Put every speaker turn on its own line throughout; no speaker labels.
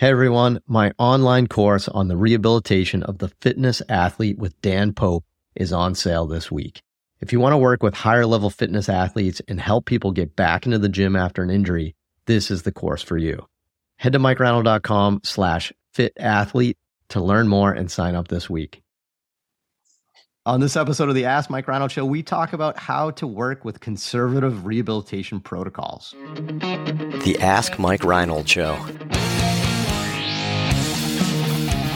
Hey everyone, my online course on the rehabilitation of the fitness athlete with Dan Pope is on sale this week. If you want to work with higher level fitness athletes and help people get back into the gym after an injury, this is the course for you. Head to mikereinold.com slash fit athlete to learn more and sign up this week. On this episode of the Ask Mike Reinold Show, we talk about how to work with conservative rehabilitation protocols.
The Ask Mike Reinold Show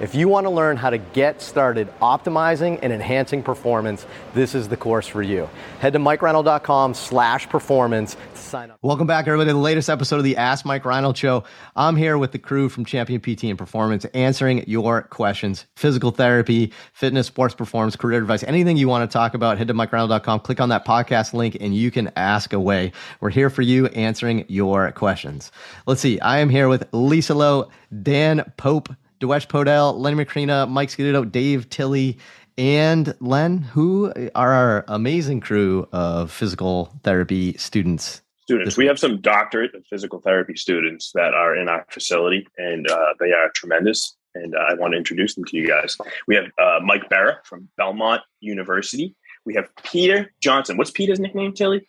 If you want to learn how to get started optimizing and enhancing performance, this is the course for you. Head to mikereinold.com slash performance to sign up. Welcome back, everybody, to the latest episode of the Ask Mike Reinold Show. I'm here with the crew from Champion PT and Performance answering your questions. Physical therapy, fitness, sports performance, career advice, anything you want to talk about, head to mikereinold.com, click on that podcast link, and you can ask away. We're here for you answering your questions. Let's see. I am here with Lisa Lowe, Dan Pope, Dewesh Podell, Lenny Macrina, Mike Scuduto, Dave Tilley, and Len, who are our amazing crew of physical therapy students.
Students, we have some doctorate of physical therapy students that are in our facility, and uh, they are tremendous. And uh, I want to introduce them to you guys. We have uh, Mike Barra from Belmont University. We have Peter Johnson. What's Peter's nickname, Tilley?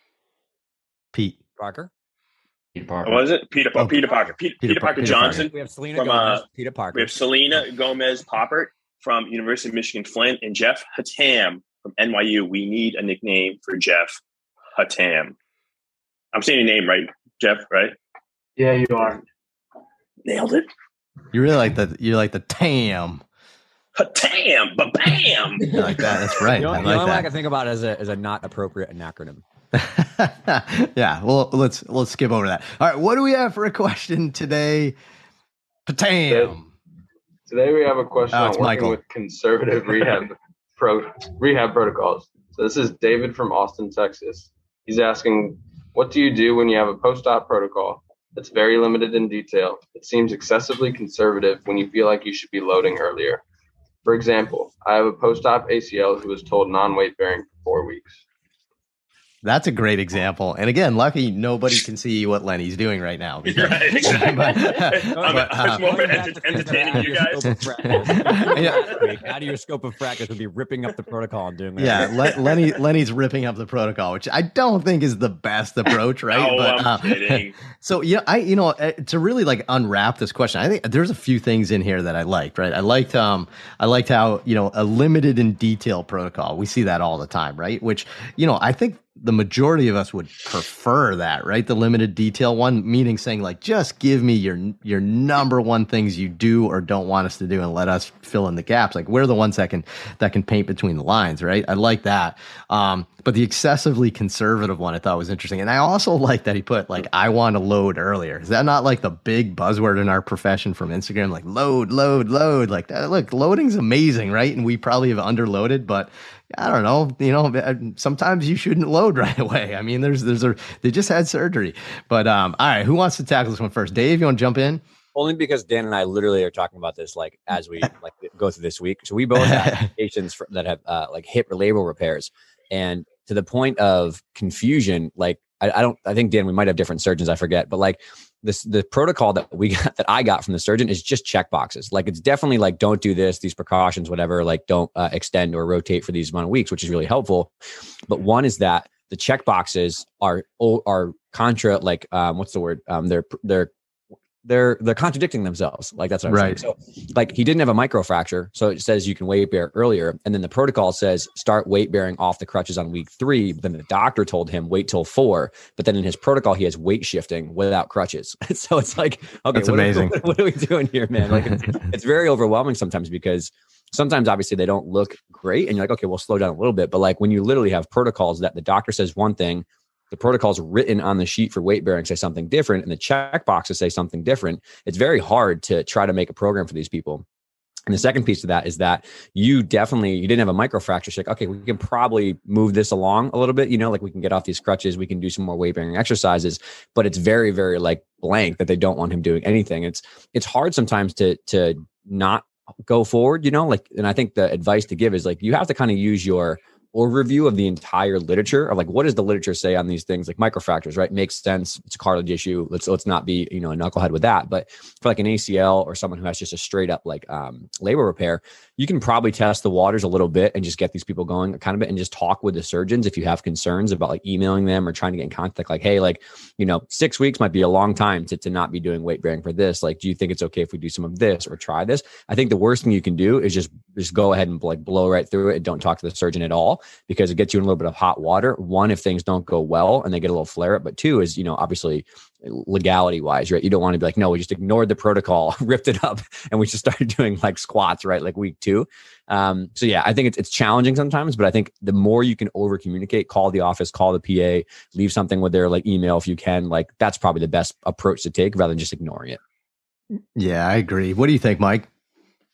Pete
Parker.
Peter Parker. What was it? Peter, oh, Peter Parker. Peter, Peter, Peter Parker Peter Johnson.
Parker. We have Selena from, Gomez, uh, Peter Parker.
We have Selena Gomez Poppert from University of Michigan Flint and Jeff Hatam from NYU. We need a nickname for Jeff Hatam. I'm saying your name right, Jeff, right?
Yeah, you are.
Nailed it.
You really like the you like the tam.
Hatam, ba bam.
like that. That's right.
You know,
I like
you know
that.
I can think about it as a as a not appropriate acronym.
yeah, well, let's let's skip over that. All right, what do we have for a question today? Patam.
Today we have a question
Oh,
on working
Michael.
with conservative rehab pro rehab protocols. So this is David from Austin, Texas. He's asking, what do you do when you have a post-op protocol that's very limited in detail? It seems excessively conservative when you feel like you should be loading earlier. For example, I have a post-op ACL who was told non-weight bearing for four weeks.
That's a great example. And again, lucky nobody can see what Lenny's doing right now. because-
Right, exactly.
But-
I'm,
but,
I'm
uh,
more
Going back
enter-
to-
entertaining you guys.
Yeah.
Out of your scope of practice would be ripping up the protocol and doing
yeah. Le- Lenny Lenny's ripping up the protocol, which I don't think is the best approach, right?
Oh,
but
I'm kidding.
So you know, I you know uh, to really like unwrap this question, I think there's a few things in here that I liked. Right, I liked um I liked how you know a limited in detail protocol. We see that all the time, right? Which you know I think the majority of us would prefer that, right? The limited detail one, meaning saying like just give me your your number one things you do or don't want us to do, and let us fill in the gaps. Like we're the ones that can that can paint between the lines, right? I like that. Um, but the excessively conservative one I thought was interesting. And I also like that he put like I want to load earlier. Is that not like the big buzzword in our profession from Instagram? Like load, load, load. Like that, look, loading's amazing, right? And we probably have underloaded, but I don't know, you know, uh, sometimes you shouldn't load right away. I mean, there's there's a they just had surgery. But um, all right, who wants to tackle this one first? Dave, you want to jump in?
Only because Dan and I literally are talking about this like as we like go through this week. So we both have patients for, that have uh, like hip or labral repairs, and to the point of confusion, like I, I don't, I think Dan, we might have different surgeons, I forget, but like this, the protocol that we got that I got from the surgeon is just check boxes. Like it's definitely like don't do this, these precautions, whatever. Like don't uh, extend or rotate for these amount of weeks, which is really helpful. But one is that the check boxes are are contra like um, what's the word? Um, they're they're they're they're contradicting themselves. Like that's what I'm
Right.
saying. So like he didn't have a microfracture, so it says you can weight bear earlier, and then the protocol says start weight bearing off the crutches on week three. But then the doctor told him wait till four. But then in his protocol he has weight shifting without crutches. so it's like okay,
That's
what are-
amazing.
what are we doing here, man? Like it's, it's very overwhelming sometimes because sometimes obviously they don't look great, and you're like okay, we'll slow down a little bit. But like when you literally have protocols that the doctor says one thing the protocols written on the sheet for weight bearing say something different and the check boxes say something different it's very hard to try to make a program for these people And the second piece of that is that you definitely you didn't have a microfracture. So like, okay, we can probably move this along a little bit. You know, like we can get off these crutches, we can do some more weight bearing exercises. But it's very, very like blank that they don't want him doing anything. It's it's hard sometimes to to not go forward. You know, like, and I think the advice to give is like you have to kind of use your overview of the entire literature of like what does the literature say on these things? Like microfractures right? Makes sense. It's a cartilage issue. Let's let's not be you know a knucklehead with that. But for like an acl or someone who has just a straight up like um, labral repair you can probably test the waters a little bit and just get these people going kind of bit and just talk with the surgeons if you have concerns about like emailing them or trying to get in contact like hey like you know six weeks might be a long time to, to not be doing weight bearing for this. Like do you think it's okay if we do some of this or try this? I think the worst thing you can do is just just go ahead and like blow right through it and don't talk to the surgeon at all because it gets you in a little bit of hot water one if things don't go well and they get a little flare up but two is you know obviously legality wise, right? You don't want to be like, no, we just ignored the protocol, ripped it up, and we just started doing like squats, right? Like week two. Um, so yeah, I think it's, it's challenging sometimes, but I think the more you can over communicate, call the office, call the PA, leave something with their like email if you can, like that's probably the best approach to take rather than just ignoring it.
Yeah, I agree. What do you think, Mike?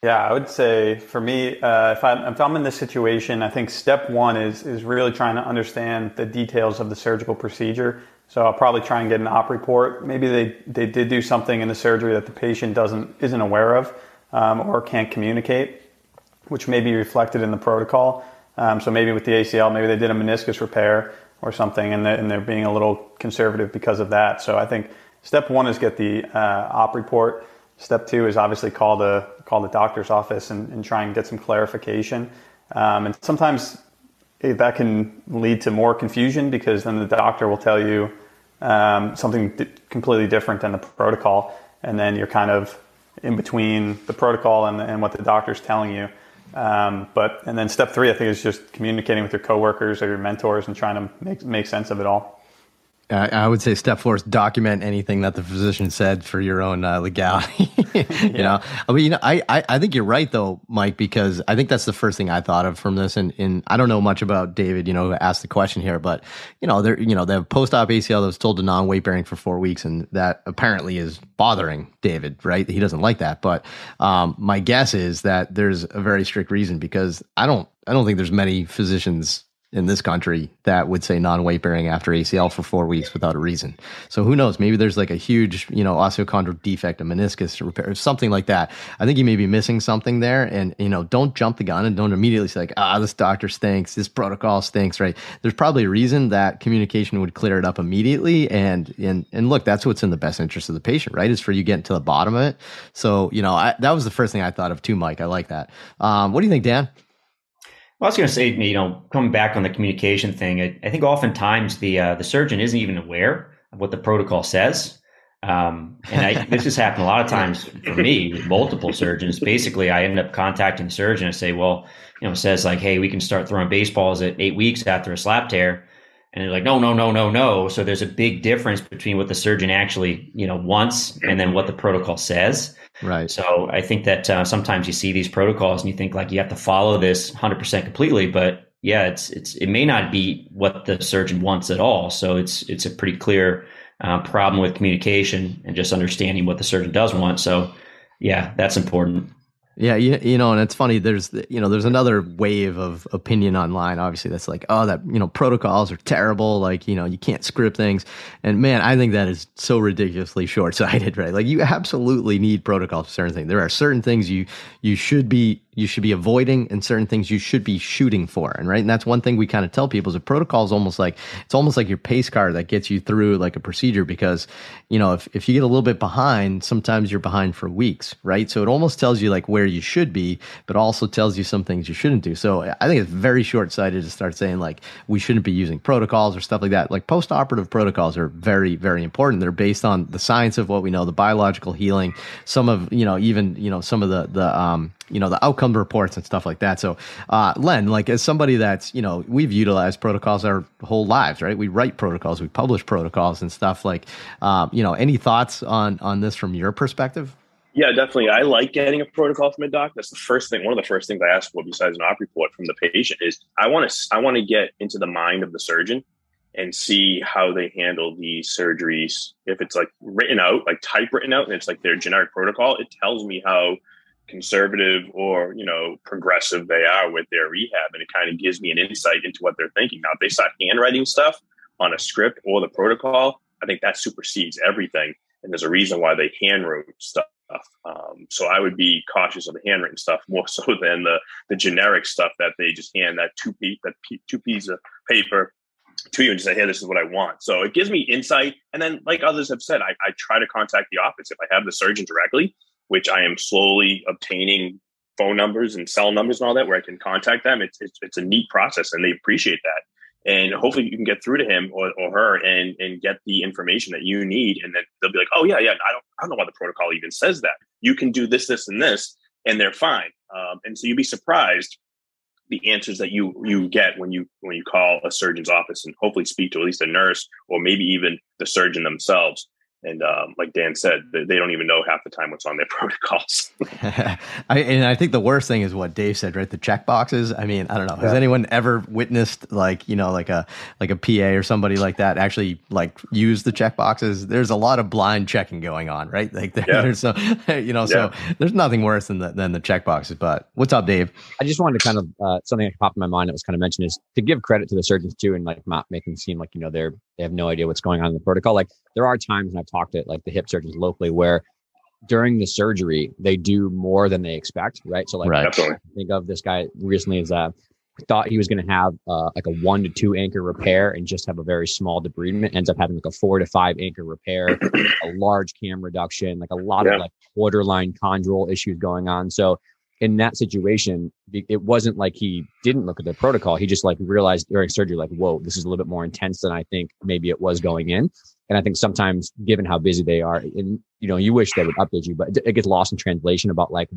Yeah, I would say for me, uh, if, I'm, if I'm in this situation, I think step one is is really trying to understand the details of the surgical procedure so I'll probably try and get an op report. Maybe they, they did do something in the surgery that the patient doesn't isn't aware of um, or can't communicate, which may be reflected in the protocol. Um, so maybe with the ACL, maybe they did a meniscus repair or something, and they're, and they're being a little conservative because of that. So I think step one is get the uh, op report. Step two is obviously call the call the doctor's office and, and try and get some clarification. Um, and sometimes that can lead to more confusion because then the doctor will tell you um, something completely different than the protocol, and then you're kind of in between the protocol and, and what the doctor's telling you. Um, but and then step three, I think, is just communicating with your coworkers or your mentors and trying to make make sense of it all.
I would say step four is document anything that the physician said for your own uh, legality. you yeah. know, I mean, you know, I, I, I think you're right though, Mike, because I think that's the first thing I thought of from this. And, and I don't know much about David, you know, who asked the question here, but you know, there, you know, the post-op ACL that was told to non-weight bearing for four weeks, and that apparently is bothering David, right? He doesn't like that. But um, my guess is that there's a very strict reason because I don't, I don't think there's many physicians in this country that would say non-weight bearing after ACL for four weeks without a reason. So who knows? Maybe there's like a huge, you know, osteochondral defect, a meniscus repair, something like that. I think you may be missing something there. And you know, don't jump the gun and don't immediately say like, ah, this doctor stinks, this protocol stinks, right? There's probably a reason that communication would clear it up immediately. And and and look, that's what's in the best interest of the patient, right? Is for you getting to the bottom of it. So you know, I, that was the first thing I thought of too, Mike. I like that. Um, what do you think, Dan?
I was going to say, you know, coming back on the communication thing, I, I think oftentimes the uh, the surgeon isn't even aware of what the protocol says. Um, and I, this has happened a lot of times for me, with multiple surgeons. Basically, I end up contacting the surgeon and say, well, you know, says like, hey, we can start throwing baseballs at eight weeks after a slap tear. And they're like, no, no, no, no, no. So there's a big difference between what the surgeon actually, you know, wants and then what the protocol says.
Right.
So I think that uh, sometimes you see these protocols and you think like you have to follow this 100% completely, but yeah, it's it's it may not be what the surgeon wants at all. So it's it's a pretty clear uh, problem with communication and just understanding what the surgeon does want. So yeah, that's important.
Yeah, you, you know, and it's funny. There's you know, there's another wave of opinion online. Obviously, that's like, oh, that you know, protocols are terrible. Like, you know, you can't script things. And man, I think that is so ridiculously short sighted. Right? Like, you absolutely need protocols for certain things. There are certain things you you should be you should be avoiding and certain things you should be shooting for. And right. And that's one thing we kind of tell people is a protocol is almost like it's almost like your pace car that gets you through like a procedure because, you know, if, if you get a little bit behind, sometimes you're behind for weeks, right? So it almost tells you like where you should be, but also tells you some things you shouldn't do. So I think it's very short sighted to start saying like we shouldn't be using protocols or stuff like that. Like post operative protocols are very, very important. They're based on the science of what we know, the biological healing, some of, you know, even, you know, some of the, the, um, you know the outcome reports and stuff like that so uh, len like as somebody that's you know we've utilized protocols our whole lives right we write protocols we publish protocols and stuff like um, you know any thoughts on on this from your perspective
yeah, definitely. I like getting a protocol from a doc. That's the first thing. One of the first things I ask for, besides an op report from the patient, is I want to I want to get into the mind of the surgeon and see how they handle these surgeries. If it's like written out, like typewritten out, and it's like their generic protocol, it tells me how conservative or you know progressive they are with their rehab and it kind of gives me an insight into what they're thinking. Now if they start handwriting stuff on a script or the protocol i think that supersedes everything and there's a reason why they handwrote stuff. Um, so i would be cautious of the handwritten stuff more so than the the generic stuff that they just hand that two piece that two piece of paper to you and just say hey this is what i want. So it gives me insight and then like others have said I, I try to contact the office. If i have the surgeon directly which I am slowly obtaining phone numbers and cell numbers and all that where I can contact them. It's, it's, it's a neat process and they appreciate that. And hopefully you can get through to him or, or her and, and get the information that you need. And then they'll be like, oh yeah, yeah, I don't, I don't know why the protocol even says that. You can do this, this, and this, and they're fine. Um, and so you'd be surprised the answers that you you get when you when you call a surgeon's office and hopefully speak to at least a nurse or maybe even the surgeon themselves and um, like Dan said, they don't even know half the time what's on their protocols.
I, and I think the worst thing is what Dave said, right? The check boxes. I mean, I don't know. Has anyone ever witnessed like you know like a like a PA or somebody like that actually like use the check boxes? There's a lot of blind checking going on, right? Like there, yeah. there's so you know, yeah. so there's nothing worse than the than the check boxes. But what's up, Dave?
I just wanted to kind of uh, something that popped in my mind that was kind of mentioned is to give credit to the surgeons too, and like not making seem like you know they're they have no idea what's going on in the protocol. Like there are times when I've talked to like the hip surgeons locally where during the surgery they do more than they expect, right? So like
right.
think of this guy recently as a thought he was going to have uh, like a one to two anchor repair and just have a very small debridement ends up having like a four to five anchor repair a large cam reduction like a lot yeah. of like borderline chondral issues going on so in that situation, it wasn't like he didn't look at the protocol. He just like realized during surgery, like, whoa, this is a little bit more intense than I think maybe it was going in. And I think sometimes, given how busy they are, and you know, you wish they would update you, but it gets lost in translation about like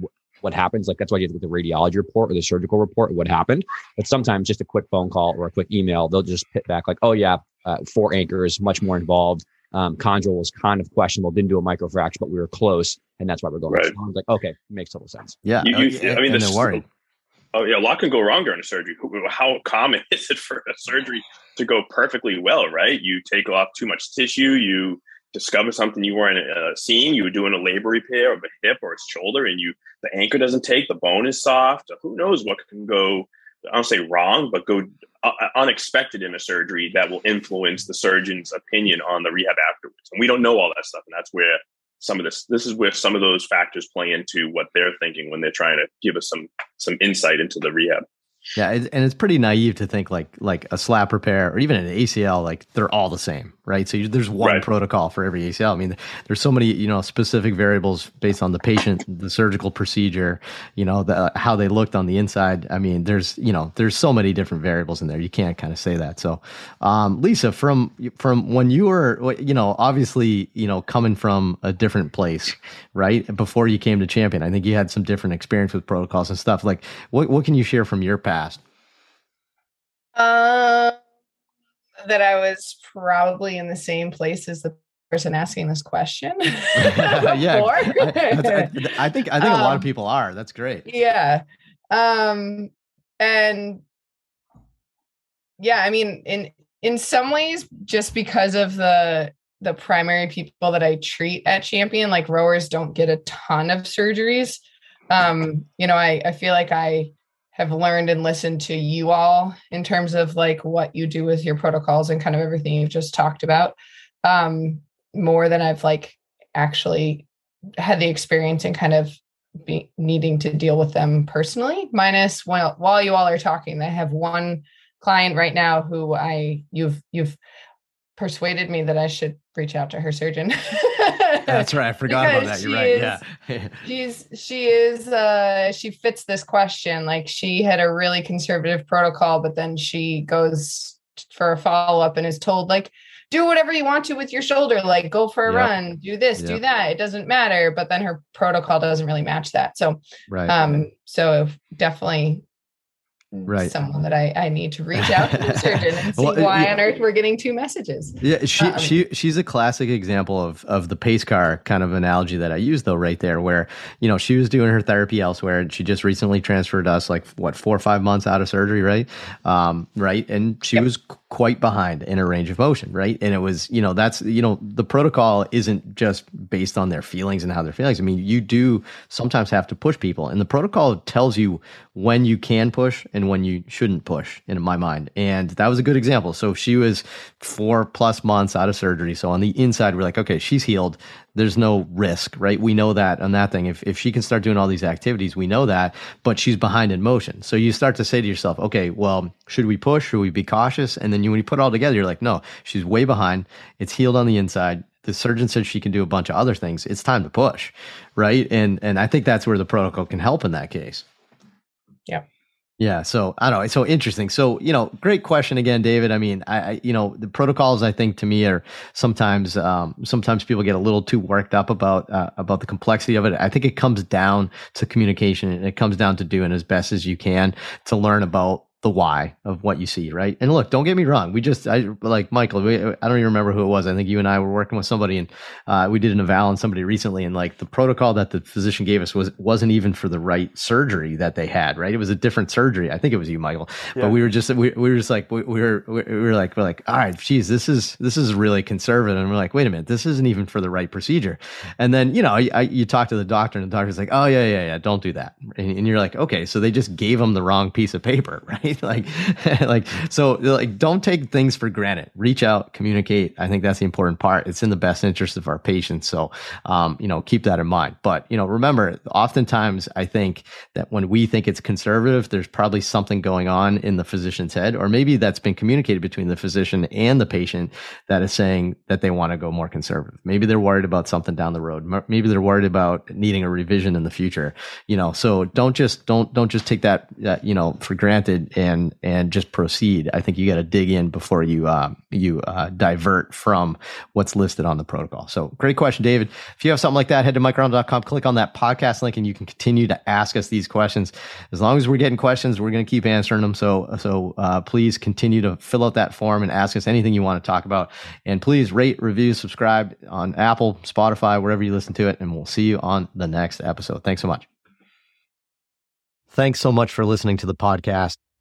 what happens. Like that's why you have to get the radiology report or the surgical report, what happened. But sometimes just a quick phone call or a quick email, they'll just pit back like, oh yeah, uh, four anchors, much more involved. Um, chondral was kind of questionable, didn't do a microfracture, but we were close, and that's why we're going. Right. So I was like, okay, makes total sense.
Yeah,
you, you, I mean, they're worried. Oh yeah, a lot can go wrong during a surgery. How common is it for a surgery to go perfectly well? Right, you take off too much tissue, you discover something you weren't uh, seeing. You were doing a labral repair of a hip or a shoulder, and you the anchor doesn't take, the bone is soft. Who knows what can go I don't say wrong, but go uh, unexpected in a surgery that will influence the surgeon's opinion on the rehab afterwards. And we don't know all that stuff. And that's where some of this, this is where some of those factors play into what they're thinking when they're trying to give us some, some insight into the rehab.
Yeah, and it's pretty naive to think like like a slap repair or even an ACL like they're all the same, right? So you, there's one right. protocol for every ACL. I mean, there's so many you know specific variables based on the patient, the surgical procedure, you know, the, how they looked on the inside. I mean, there's you know there's so many different variables in there. You can't kind of say that. So, um, Lisa, from from when you were you know obviously you know coming from a different place, right? Before you came to Champion, I think you had some different experience with protocols and stuff. Like, what what can you share from your past? Past?
Uh, that I was probably in the same place as the person asking this question.
yeah, I, I, I, think I think um, a lot of um, people are. That's great.
Yeah, um, and yeah, I mean, in in some ways, just because of the the primary people that I treat at Champion, like rowers don't get a ton of surgeries. Um, you know, I I feel like I have learned and listened to you all in terms of like what you do with your protocols and kind of everything you've just talked about um, more than I've like actually had the experience and kind of be needing to deal with them personally minus while while you all are talking I have one client right now who I you've you've persuaded me that I should reach out to her surgeon
That's right. I forgot about that. You're right. Is,
yeah. she's she is uh she fits this question. Like she had a really conservative protocol, but then she goes for a follow-up and is told like do whatever you want to with your shoulder like go for a yep. run do this yep. do that it doesn't matter but then her protocol doesn't really match that so
right
um so definitely
right
someone that I, I need to reach out to the surgeon and see well, why yeah. on earth we're getting two messages
yeah she um, she she's a classic example of of the pace car kind of analogy that i use though right there where you know she was doing her therapy elsewhere and she just recently transferred us like what four or five months out of surgery right um right and she yep. was quite behind in a range of motion, right? And it was, you know, that's, you know, the protocol isn't just based on their feelings and how they're feeling. I mean, you do sometimes have to push people, and the protocol tells you when you can push and when you shouldn't push, in my mind. And that was a good example. So she was four plus months out of surgery. So on the inside, we're like, okay, she's healed there's no risk, right? We know that on that thing. If, if she can start doing all these activities, we know that, but she's behind in motion. So you start to say to yourself, okay, well, should we push? Should we be cautious? And then you, when you put it all together, you're like, no, she's way behind. It's healed on the inside. The surgeon said she can do a bunch of other things. It's time to push, right? And and I think that's where the protocol can help in that case.
Yeah.
Yeah, so I don't know. It's so interesting. So you know, great question again, David. I mean, I, I you know the protocols I think to me are sometimes um, sometimes people get a little too worked up about uh, about the complexity of it. I think it comes down to communication and it comes down to doing as best as you can to learn about the why of what you see, right? And look, don't get me wrong. We just, I like Michael. We, I don't even remember who it was. I think you and I were working with somebody, and uh, we did an eval on somebody recently, and like the protocol that the physician gave us was wasn't even for the right surgery that they had, right? It was a different surgery. I think it was you, Michael. Yeah. But we were just, we, we were just like, we, we were, we were like, we're like, all right, geez, this is this is really conservative, and we're like, wait a minute, this isn't even for the right procedure. And then you know, I, I, you talk to the doctor, and the doctor's like, oh yeah, yeah, yeah, don't do that, and, and you're like, okay, so they just gave them the wrong piece of paper, right? like like so like don't take things for granted. Reach out communicate. I think that's the important part. It's in the best interest of our patients. So um, you know keep that in mind. But you know remember oftentimes i think that when we think it's conservative there's probably something going on in the physician's head or maybe that's been communicated between the physician and the patient that is saying that they want to go more conservative. Maybe they're worried about something down the road. Maybe they're worried about needing a revision in the future you know? So don't just don't don't just take that uh, you know for granted and and just proceed. I think you got to dig in before you uh, you uh, divert from what's listed on the protocol. So great question, David. If you have something like that, head to mikereinold.com, click on that podcast link, and you can continue to ask us these questions. As long as we're getting questions, we're going to keep answering them. So so uh, please continue to fill out that form and ask us anything you want to talk about. And please rate, review, subscribe on Apple, Spotify, wherever you listen to it. And we'll see you on the next episode. Thanks so much. Thanks so much for listening to the podcast.